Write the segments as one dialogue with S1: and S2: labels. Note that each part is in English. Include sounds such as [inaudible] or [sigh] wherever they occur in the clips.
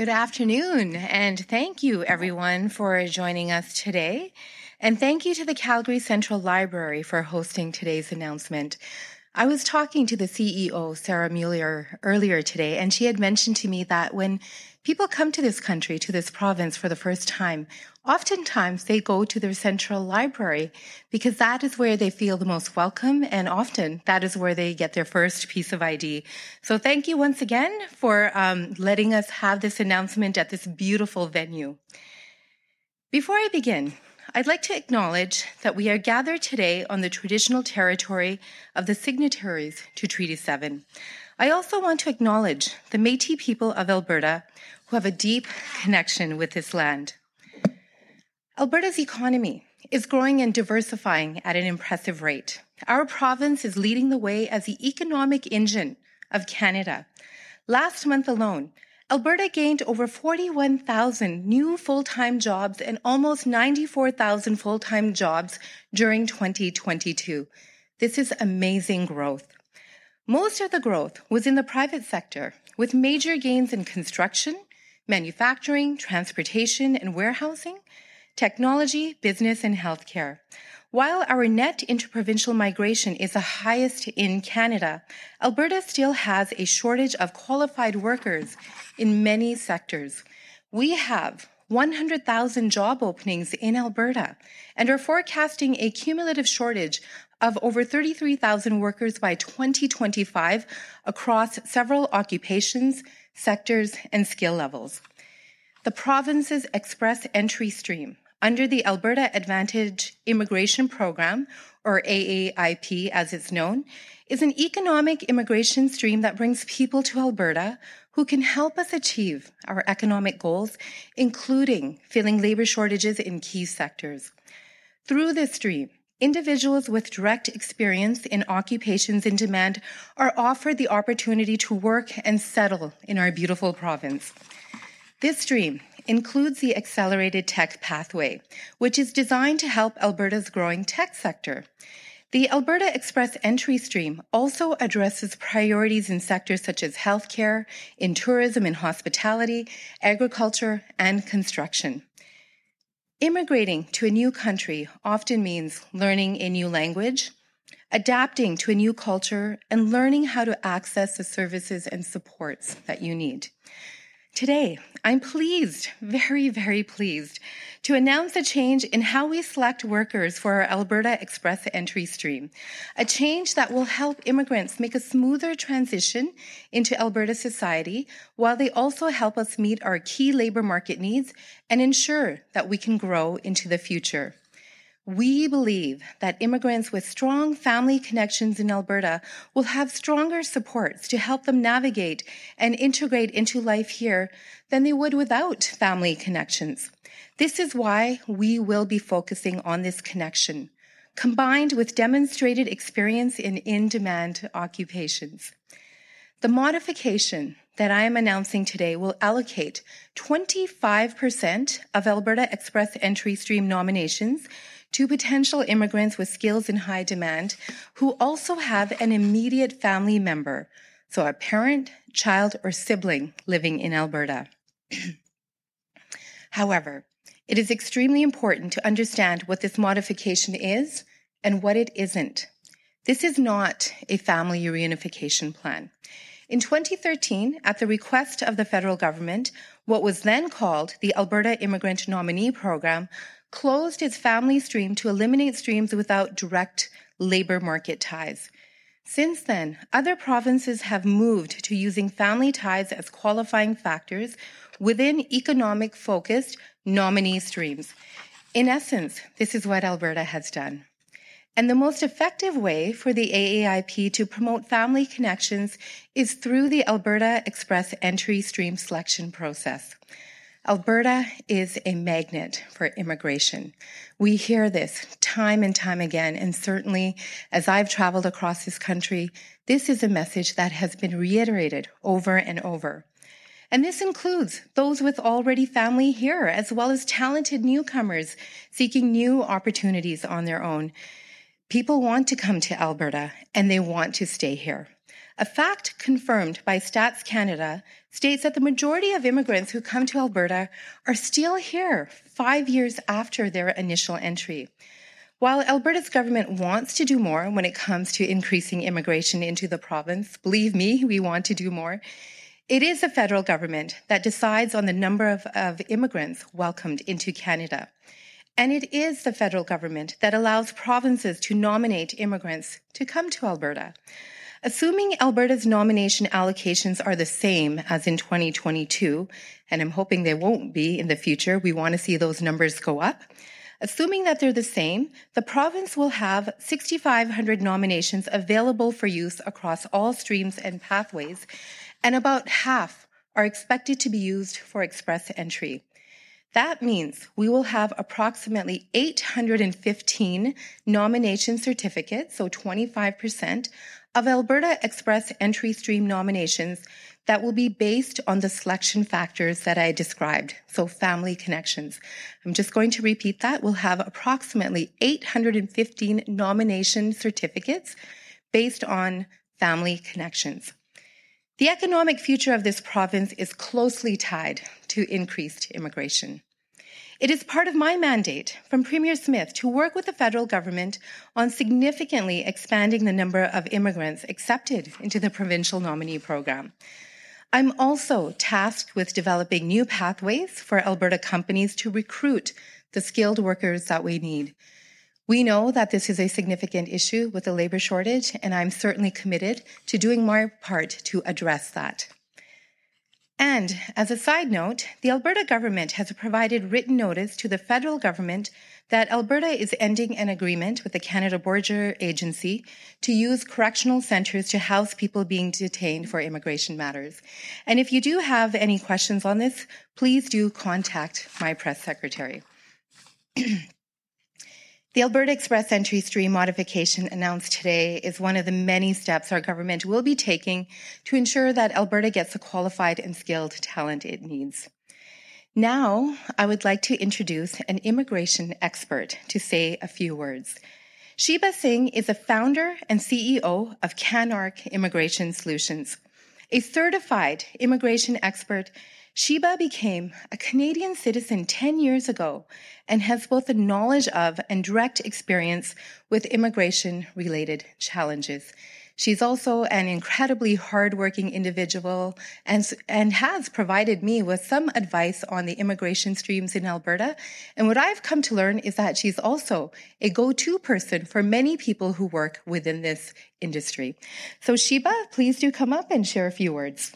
S1: Good afternoon, and thank you everyone for joining us today. And thank you to the Calgary Central Library for hosting today's announcement. I was talking to the CEO, Sarah Meilleur, earlier today, and she had mentioned to me that when people come to this country, to this province for the first time, oftentimes they go to their central library because that is where they feel the most welcome and often that is where they get their first piece of ID. So thank you once again for um, letting us have this announcement at this beautiful venue. Before I begin, I'd like to acknowledge that we are gathered today on the traditional territory of the signatories to Treaty 7. I also want to acknowledge the Metis people of Alberta who have a deep connection with this land. Alberta's economy is growing and diversifying at an impressive rate. Our province is leading the way as the economic engine of Canada. Last month alone, Alberta gained over 41,000 new full time jobs and almost 94,000 full time jobs during 2022. This is amazing growth. Most of the growth was in the private sector, with major gains in construction, manufacturing, transportation, and warehousing technology, business, and healthcare. While our net interprovincial migration is the highest in Canada, Alberta still has a shortage of qualified workers in many sectors. We have 100,000 job openings in Alberta and are forecasting a cumulative shortage of over 33,000 workers by 2025 across several occupations, sectors, and skill levels. The province's express entry stream under the Alberta Advantage Immigration Program, or AAIP as it's known, is an economic immigration stream that brings people to Alberta who can help us achieve our economic goals, including filling labor shortages in key sectors. Through this stream, individuals with direct experience in occupations in demand are offered the opportunity to work and settle in our beautiful province. This stream includes the Accelerated Tech Pathway, which is designed to help Alberta's growing tech sector. The Alberta Express entry stream also addresses priorities in sectors such as healthcare, in tourism and hospitality, agriculture, and construction. Immigrating to a new country often means learning a new language, adapting to a new culture, and learning how to access the services and supports that you need. Today, I'm pleased, very, very pleased, to announce a change in how we select workers for our Alberta Express entry stream, a change that will help immigrants make a smoother transition into Alberta society, while they also help us meet our key labor market needs and ensure that we can grow into the future. We believe that immigrants with strong family connections in Alberta will have stronger supports to help them navigate and integrate into life here than they would without family connections. This is why we will be focusing on this connection, combined with demonstrated experience in in demand occupations. The modification that I am announcing today will allocate 25% of Alberta Express entry stream nominations to potential immigrants with skills in high demand who also have an immediate family member, so a parent, child, or sibling living in Alberta. [clears throat] However, it is extremely important to understand what this modification is and what it isn't. This is not a family reunification plan. In 2013, at the request of the federal government, what was then called the Alberta Immigrant Nominee Program closed its family stream to eliminate streams without direct labor market ties. Since then, other provinces have moved to using family ties as qualifying factors within economic focused nominee streams. In essence, this is what Alberta has done. And the most effective way for the AAIP to promote family connections is through the Alberta Express entry stream selection process. Alberta is a magnet for immigration. We hear this time and time again, and certainly as I've traveled across this country, this is a message that has been reiterated over and over. And this includes those with already family here, as well as talented newcomers seeking new opportunities on their own. People want to come to Alberta and they want to stay here. A fact confirmed by Stats Canada states that the majority of immigrants who come to Alberta are still here five years after their initial entry. While Alberta's government wants to do more when it comes to increasing immigration into the province, believe me, we want to do more. It is the federal government that decides on the number of, of immigrants welcomed into Canada. And it is the federal government that allows provinces to nominate immigrants to come to Alberta. Assuming Alberta's nomination allocations are the same as in 2022, and I'm hoping they won't be in the future, we want to see those numbers go up. Assuming that they're the same, the province will have 6,500 nominations available for use across all streams and pathways, and about half are expected to be used for express entry. That means we will have approximately 815 nomination certificates, so 25%, of Alberta Express entry stream nominations that will be based on the selection factors that I described, so family connections. I'm just going to repeat that. We'll have approximately 815 nomination certificates based on family connections. The economic future of this province is closely tied to increased immigration. It is part of my mandate from Premier Smith to work with the federal government on significantly expanding the number of immigrants accepted into the provincial nominee program. I'm also tasked with developing new pathways for Alberta companies to recruit the skilled workers that we need. We know that this is a significant issue with the labor shortage, and I'm certainly committed to doing my part to address that. And as a side note, the Alberta government has provided written notice to the federal government that Alberta is ending an agreement with the Canada Border Agency to use correctional centres to house people being detained for immigration matters. And if you do have any questions on this, please do contact my press secretary. [clears throat] The Alberta Express entry stream modification announced today is one of the many steps our government will be taking to ensure that Alberta gets the qualified and skilled talent it needs. Now, I would like to introduce an immigration expert to say a few words. Sheba Singh is a founder and CEO of CanArc Immigration Solutions, a certified immigration expert Sheba became a Canadian citizen 10 years ago and has both the knowledge of and direct experience with immigration related challenges. She's also an incredibly hardworking individual and, and has provided me with some advice on the immigration streams in Alberta. And what I've come to learn is that she's also a go-to person for many people who work within this industry. So Sheba, please do come up and share a few words.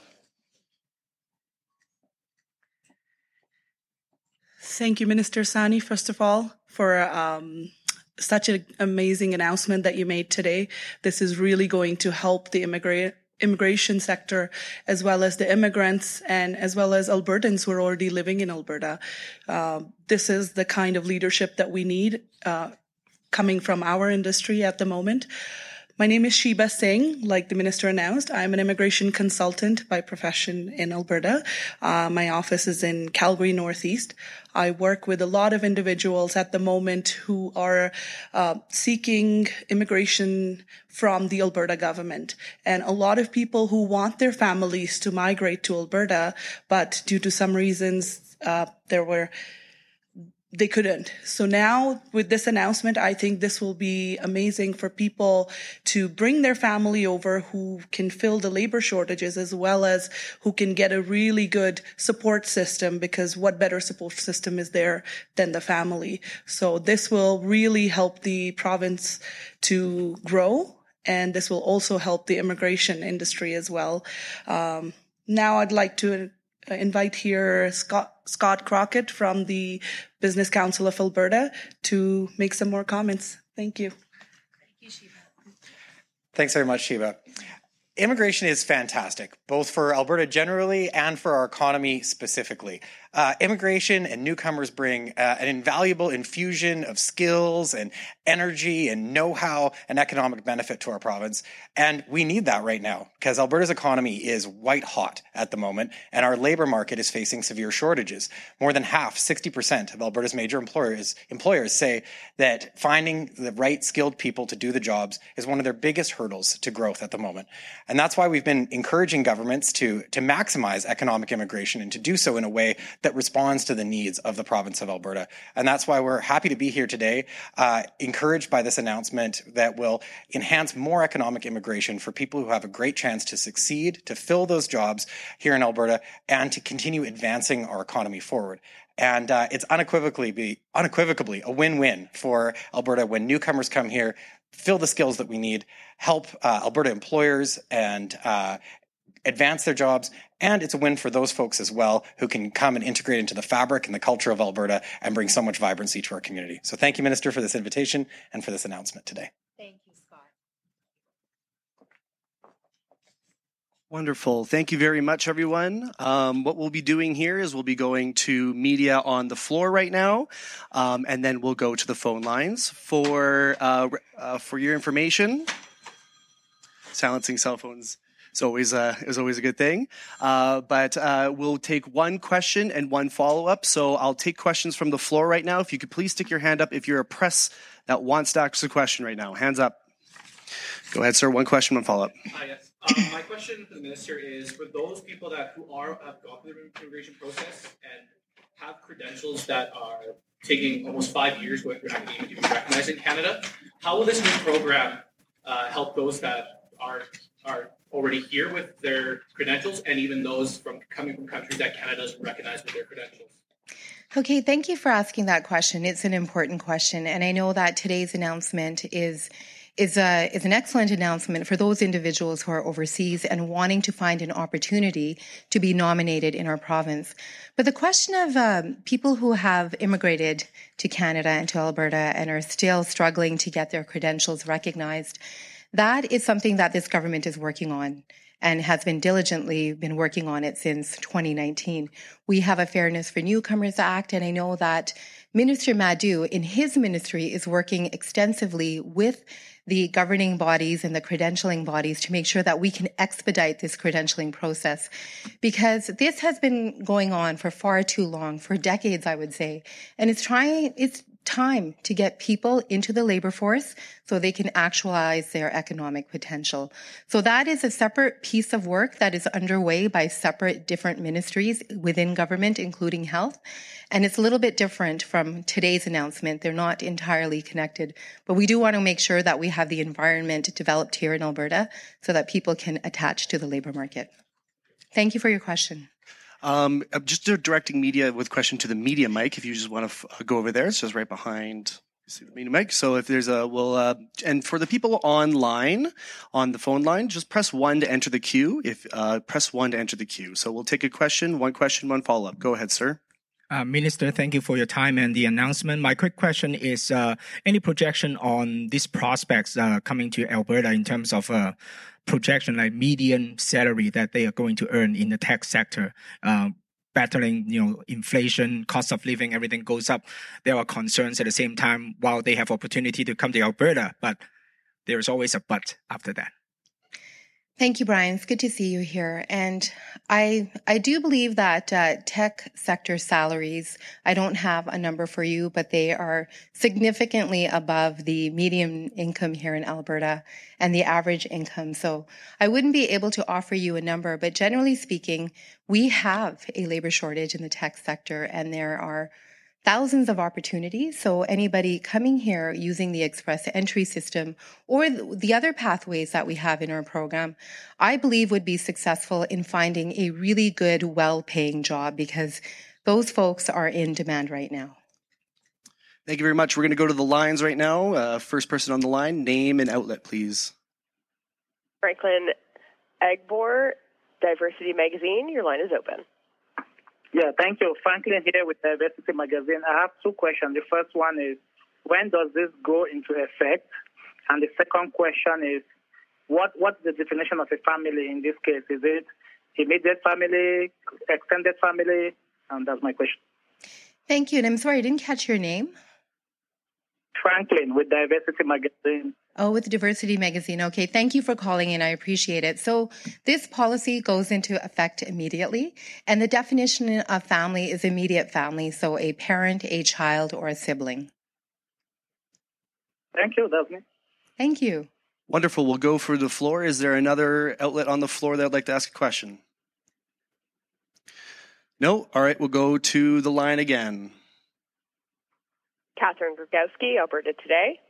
S2: Thank you, Minister Sawhney, first of all, for um, such an amazing announcement that you made today. This is really going to help the immigrant immigration sector as well as the immigrants and as well as Albertans who are already living in Alberta. Uh, this is the kind of leadership that we need uh, coming from our industry at the moment. My name is Sheba Singh. Like the minister announced, I'm an immigration consultant by profession in Alberta. Uh, my office is in Calgary Northeast. I work with a lot of individuals at the moment who are uh, seeking immigration from the Alberta government. And a lot of people who want their families to migrate to Alberta, but due to some reasons, uh, there were they couldn't. So now with this announcement, I think this will be amazing for people to bring their family over who can fill the labor shortages as well as who can get a really good support system because what better support system is there than the family? So this will really help the province to grow and this will also help the immigration industry as well. Um, now I'd like to Uh, invite here Scott, Scott Crockett from the Business Council of Alberta to make some more comments. Thank you. Thank you,
S3: Shiva. Thanks very much, Shiva. Immigration is fantastic, both for Alberta generally and for our economy specifically. Uh, immigration and newcomers bring uh, an invaluable infusion of skills and energy and know-how and economic benefit to our province. And we need that right now because Alberta's economy is white hot at the moment and our labor market is facing severe shortages. More than half, 60% of Alberta's major employers, employers say that finding the right skilled people to do the jobs is one of their biggest hurdles to growth at the moment. And that's why we've been encouraging governments to, to maximize economic immigration and to do so in a way that responds to the needs of the province of Alberta. And that's why we're happy to be here today, uh, encouraged by this announcement that will enhance more economic immigration for people who have a great chance to succeed, to fill those jobs here in Alberta, and to continue advancing our economy forward. And uh, it's unequivocally be unequivocally a win-win for Alberta when newcomers come here, fill the skills that we need, help uh, Alberta employers and uh, advance their jobs, and it's a win for those folks as well who can come and integrate into the fabric and the culture of Alberta and bring so much vibrancy to our community. So thank you, Minister, for this invitation and for this announcement today.
S1: Thank you, Scott.
S4: Wonderful. Thank you very much, everyone. Um, what we'll be doing here is we'll be going to media on the floor right now, um, and then we'll go to the phone lines for uh, uh, for your information. Silencing cell phones is always a, is always a good thing. Uh, but uh, we'll take one question and one follow up. So I'll take questions from the floor right now. If you could please stick your hand up if you're a press that wants to ask a question right now. Hands up. Go ahead, sir. One question, one follow up.
S5: Hi, yes. Um, my question to the minister is for those people that who are have gone through the immigration process and have credentials that are taking almost five years going through academia to be recognized in Canada, how will this new program uh, help those that are are already here with their credentials and even those from coming from countries that Canada doesn't recognize with their credentials?
S1: Okay, thank you for asking that question. It's an important question, and I know that today's announcement is is a is an excellent announcement for those individuals who are overseas and wanting to find an opportunity to be nominated in our province. But the question of um, people who have immigrated to Canada and to Alberta and are still struggling to get their credentials recognized, that is something that this government is working on and has been diligently been working on it since 2019. We have a Fairness for Newcomers Act, and I know that Minister Madu in his ministry is working extensively with the governing bodies and the credentialing bodies to make sure that we can expedite this credentialing process because this has been going on for far too long, for decades, I would say. And it's trying, it's time to get people into the labor force so they can actualize their economic potential. So that is a separate piece of work that is underway by separate different ministries within government, including health. And it's a little bit different from today's announcement. They're not entirely connected, but we do want to make sure that we have the environment developed here in Alberta so that people can attach to the labor market. Thank you for your question.
S4: Um, just directing media with question to the media mic. If you just want to f- go over there, it's just right behind. See the media mic. So if there's a, well, uh, and for the people online on the phone line, just press one to enter the queue. If uh, press one to enter the queue. So we'll take a question, one question, one follow up. Go ahead, sir.
S6: Uh, Minister, thank you for your time and the announcement. My quick question is uh, any projection on these prospects uh, coming to Alberta in terms of projection, like median salary that they are going to earn in the tech sector? Uh, battling, you know, inflation, cost of living, everything goes up. There are concerns at the same time while they have opportunity to come to Alberta, but there's always a but after that.
S1: Thank you, Brian. It's good to see you here. And I I do believe that uh, tech sector salaries. I don't have a number for you, but they are significantly above the median income here in Alberta and the average income. So I wouldn't be able to offer you a number, but generally speaking, we have a labor shortage in the tech sector, and there are thousands of opportunities. So anybody coming here using the express entry system or the other pathways that we have in our program, I believe would be successful in finding a really good, well-paying job because those folks are in demand right now.
S4: Thank you very much. We're going to go to the lines right now. Uh, first person on the line, name and outlet, please.
S7: Franklin Agbor, Diversity Magazine. Your line is open.
S8: Yeah, thank you. Franklin here with Diversity Magazine. I have two questions. The first one is when does this go into effect? And the second question is what what's the definition of a family in this case? Is it immediate family, extended family? And that's my question.
S1: Thank you. And I'm sorry, I didn't catch your name.
S8: Franklin with Diversity Magazine.
S1: Oh, with Diversity Magazine. Okay. Thank you for calling in. I appreciate it. So this policy goes into effect immediately. And the definition of family is immediate family. So a parent, a child, or a sibling.
S8: Thank you. That's me.
S1: Thank you.
S4: Wonderful. We'll go for the floor. Is there another outlet on the floor that I'd like to ask a question? No? All right, we'll go to the line again.
S7: Catherine Griwkowsky, Alberta Today.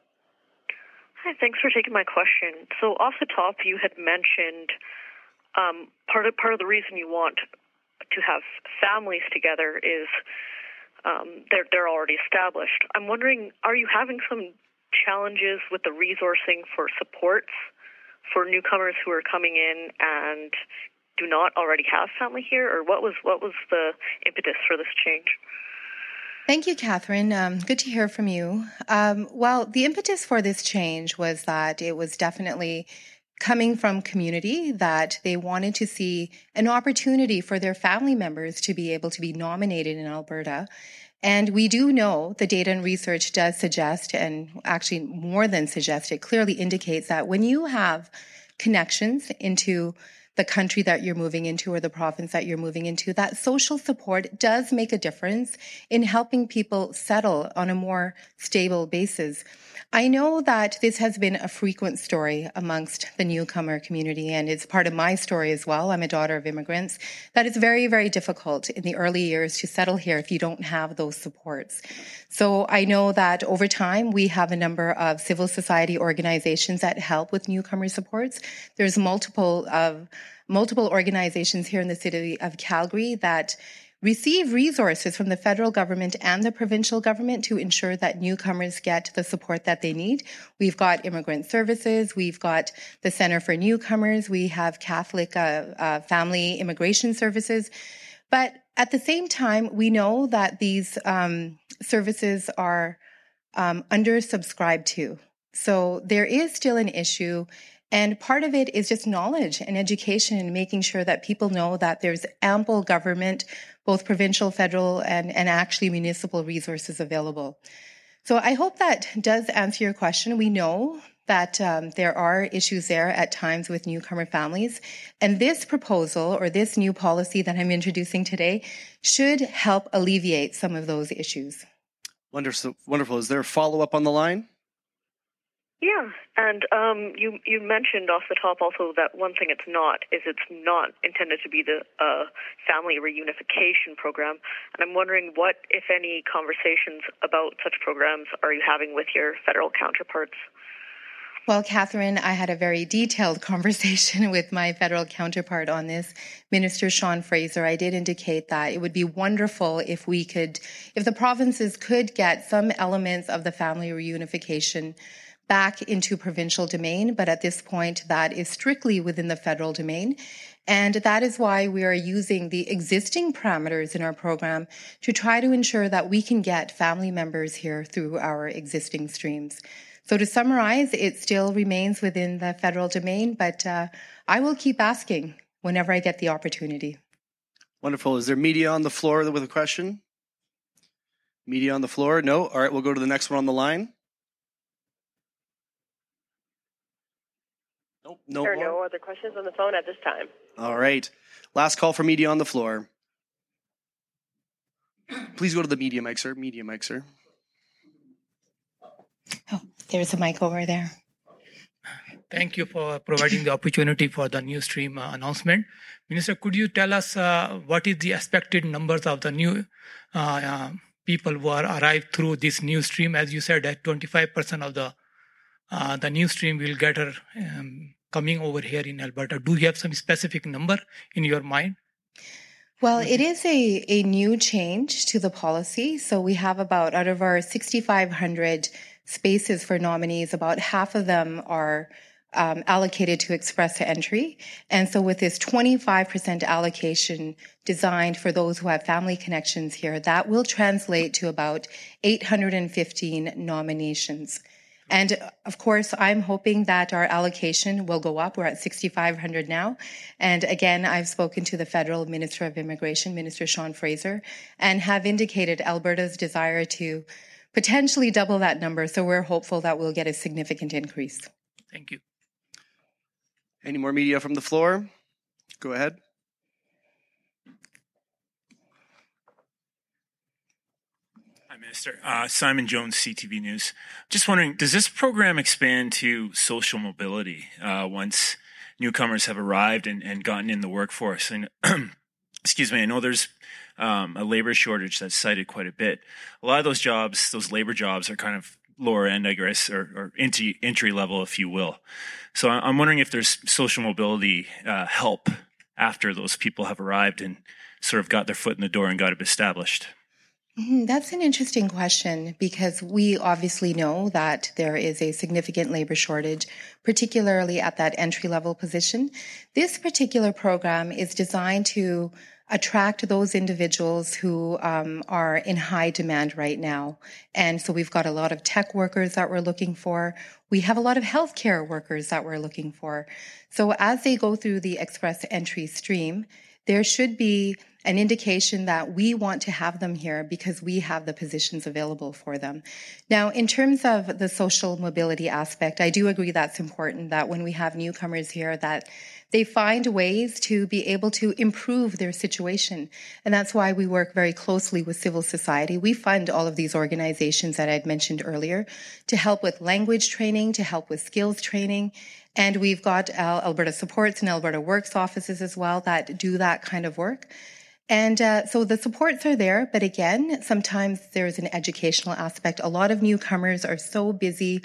S9: Hi, thanks for taking my question. So, off the top, you had mentioned um, part of part of the reason you want to have families together is um, they're they're already established. I'm wondering, are you having some challenges with the resourcing for supports for newcomers who are coming in and do not already have family here, or what was what was the impetus for this change?
S1: Thank you, Catherine. Um, good to hear from you. Um, well, the impetus for this change was that it was definitely coming from community that they wanted to see an opportunity for their family members to be able to be nominated in Alberta. And we do know the data and research does suggest, and actually more than suggest, it clearly indicates that when you have connections into the country that you're moving into or the province that you're moving into, that social support does make a difference in helping people settle on a more stable basis. I know that this has been a frequent story amongst the newcomer community, and it's part of my story as well. I'm a daughter of immigrants. That it's very, very difficult in the early years to settle here if you don't have those supports. So I know that over time, we have a number of civil society organizations that help with newcomer supports. There's multiple of multiple organizations here in the city of Calgary that receive resources from the federal government and the provincial government to ensure that newcomers get the support that they need. We've got immigrant services, we've got the Center for Newcomers, we have Catholic uh, uh, Family Immigration Services. But at the same time, we know that these um, services are um, undersubscribed to. So there is still an issue and part of it is just knowledge and education and making sure that people know that there's ample government, both provincial, federal, and, and actually municipal resources available. So I hope that does answer your question. We know that um, there are issues there at times with newcomer families. And this proposal or this new policy that I'm introducing today should help alleviate some of those issues.
S4: Wonderful. Wonderful. Is there a follow up on the line?
S9: Yeah, and um, you you mentioned off the top also that one thing it's not is it's not intended to be the uh, family reunification program, and I'm wondering what, if any, conversations about such programs are you having with your federal counterparts?
S1: Well, Catherine, I had a very detailed [laughs] conversation with my federal counterpart on this, Minister Sean Fraser. I did indicate that it would be wonderful if we could, if the provinces could get some elements of the family reunification back into provincial domain, but at this point, that is strictly within the federal domain. And that is why we are using the existing parameters in our program to try to ensure that we can get family members here through our existing streams. So to summarize, it still remains within the federal domain, but uh, I will keep asking whenever I get the opportunity.
S4: Wonderful. Is there media on the floor with a question? Media on the floor? No? All right, we'll go to the next one on the line. Nope. No
S7: there are no other questions on the phone at this time.
S4: All right. Last call for media on the floor. Please go to the media mic, sir. Media mic, sir.
S1: Oh, there's a mic over there.
S10: Thank you for providing the opportunity for the new stream uh, announcement. Minister, could you tell us uh, what is the expected numbers of the new uh, uh people who are arrived through this new stream? As you said, that 25% of the uh, the new stream will get her um, coming over here in Alberta. Do you have some specific number in your mind?
S1: Well, it is a, a new change to the policy. So we have about, out of our 6,500 spaces for nominees, about half of them are um, allocated to express entry. And so with this 25% allocation designed for those who have family connections here, that will translate to about 815 nominations. And uh, of course, I'm hoping that our allocation will go up. We're at 6,500 now. And again, I've spoken to the federal minister of immigration, Minister Sean Fraser, and have indicated Alberta's desire to potentially double that number. So we're hopeful that we'll get a significant increase.
S10: Thank you.
S4: Any more media from the floor? Go ahead.
S11: Hi, Minister. Uh, Simon Jones, CTV News. Just wondering, does this program expand to social mobility uh, once newcomers have arrived and, and gotten in the workforce? And [clears throat] excuse me, I know there's um, a labor shortage that's cited quite a bit. A lot of those jobs, those labor jobs, are kind of lower end, I guess, or, or entry, entry level, if you will. So I'm wondering if there's social mobility uh, help after those people have arrived and sort of got their foot in the door and got it established.
S1: Mm-hmm. That's an interesting question because we obviously know that there is a significant labor shortage, particularly at that entry level position. This particular program is designed to attract those individuals who um, are in high demand right now. And so we've got a lot of tech workers that we're looking for. We have a lot of healthcare workers that we're looking for. So as they go through the express entry stream, there should be an indication that we want to have them here because we have the positions available for them. Now, in terms of the social mobility aspect, I do agree that's important that when we have newcomers here that they find ways to be able to improve their situation. And that's why we work very closely with civil society. We fund all of these organizations that I'd mentioned earlier to help with language training, to help with skills training, and we've got uh, Alberta Supports and Alberta Works offices as well that do that kind of work. And uh, so the supports are there, but again, sometimes there's an educational aspect. A lot of newcomers are so busy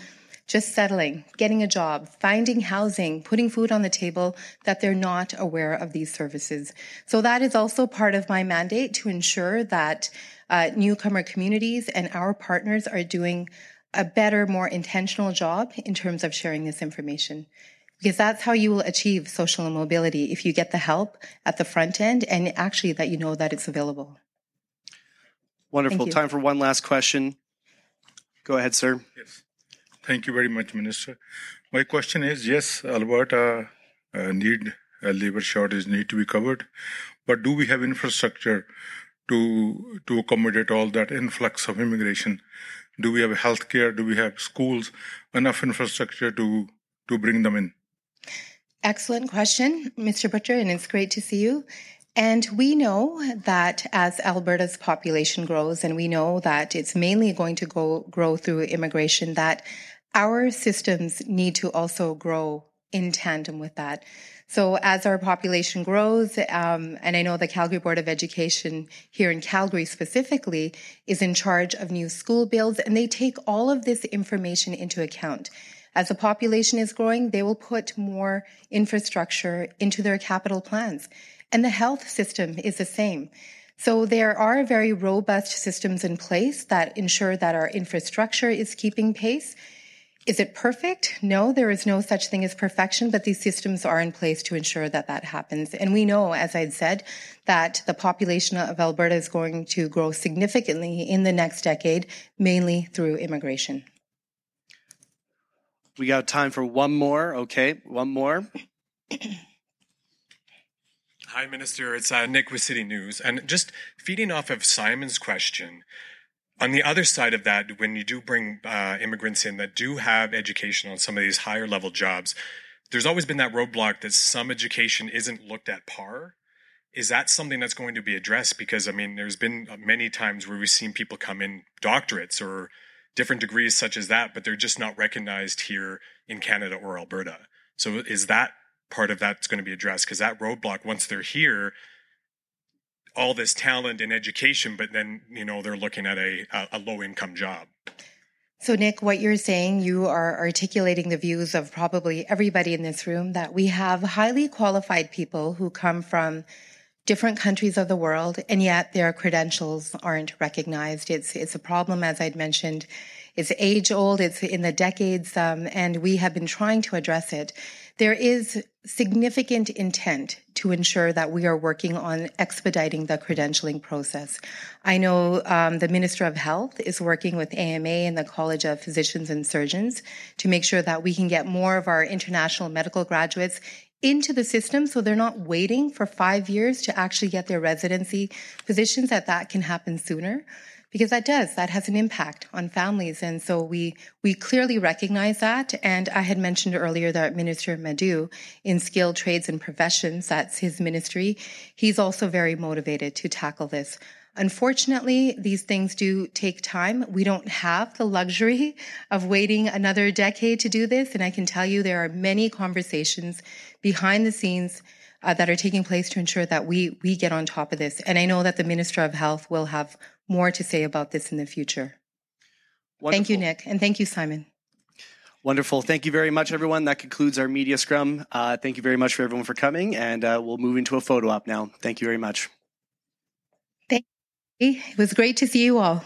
S1: just settling, getting a job, finding housing, putting food on the table that they're not aware of these services. So that is also part of my mandate to ensure that uh, newcomer communities and our partners are doing a better, more intentional job in terms of sharing this information. Because that's how you will achieve social mobility if you get the help at the front end and actually that you know that it's available.
S4: Wonderful. Time for one last question. Go ahead, sir.
S12: Yes. Thank you very much, Minister. My question is yes, Alberta uh, need a labor shortage need to be covered, but do we have infrastructure to to accommodate all that influx of immigration? Do we have healthcare? Do we have schools? Enough infrastructure to to bring them in?
S1: Excellent question, Mr. Butcher, and it's great to see you. And we know that as Alberta's population grows, and we know that it's mainly going to go grow through immigration, that our systems need to also grow in tandem with that. So as our population grows, um, and I know the Calgary Board of Education here in Calgary specifically is in charge of new school builds, and they take all of this information into account. As the population is growing, they will put more infrastructure into their capital plans. And the health system is the same. So there are very robust systems in place that ensure that our infrastructure is keeping pace is it perfect? No, there is no such thing as perfection, but these systems are in place to ensure that that happens. And we know, as I'd said, that the population of Alberta is going to grow significantly in the next decade, mainly through immigration.
S4: We got time for one more. Okay, one more.
S13: Hi, Minister. It's uh, Nick with City News. And just feeding off of Simon's question, on the other side of that, when you do bring uh, immigrants in that do have education on some of these higher level jobs, there's always been that roadblock that some education isn't looked at par. Is that something that's going to be addressed? Because I mean, there's been many times where we've seen people come in doctorates or different degrees such as that, but they're just not recognized here in Canada or Alberta. So is that part of that's going to be addressed? Because that roadblock, once they're here, all this talent and education, but then you know they're looking at a a low income job.
S1: So, Nick, what you're saying, you are articulating the views of probably everybody in this room that we have highly qualified people who come from different countries of the world, and yet their credentials aren't recognized. It's it's a problem, as I'd mentioned. It's age old. It's in the decades, um, and we have been trying to address it. There is significant intent to ensure that we are working on expediting the credentialing process. I know um, the Minister of Health is working with AMA and the College of Physicians and Surgeons to make sure that we can get more of our international medical graduates into the system so they're not waiting for five years to actually get their residency positions, that that can happen sooner because that does that has an impact on families. And so we we clearly recognize that. And i had mentioned earlier that minister Madu in skilled trades and professions that's his ministry he's also very motivated to tackle this Unfortunately, these things do take time. We don't have the luxury of waiting another decade to do this. And I can tell you there are many conversations behind the scenes uh, that are taking place to ensure that we, we get on top of this. And I know that the Minister of Health will have more to say about this in the future.
S4: Wonderful.
S1: Thank you, Nick. And thank you, Simon.
S4: Wonderful. Thank you very much, everyone. That concludes our media scrum. Uh, thank you very much for everyone for coming, and uh, we'll move into a photo op now. Thank you very much.
S1: It was great to see you all.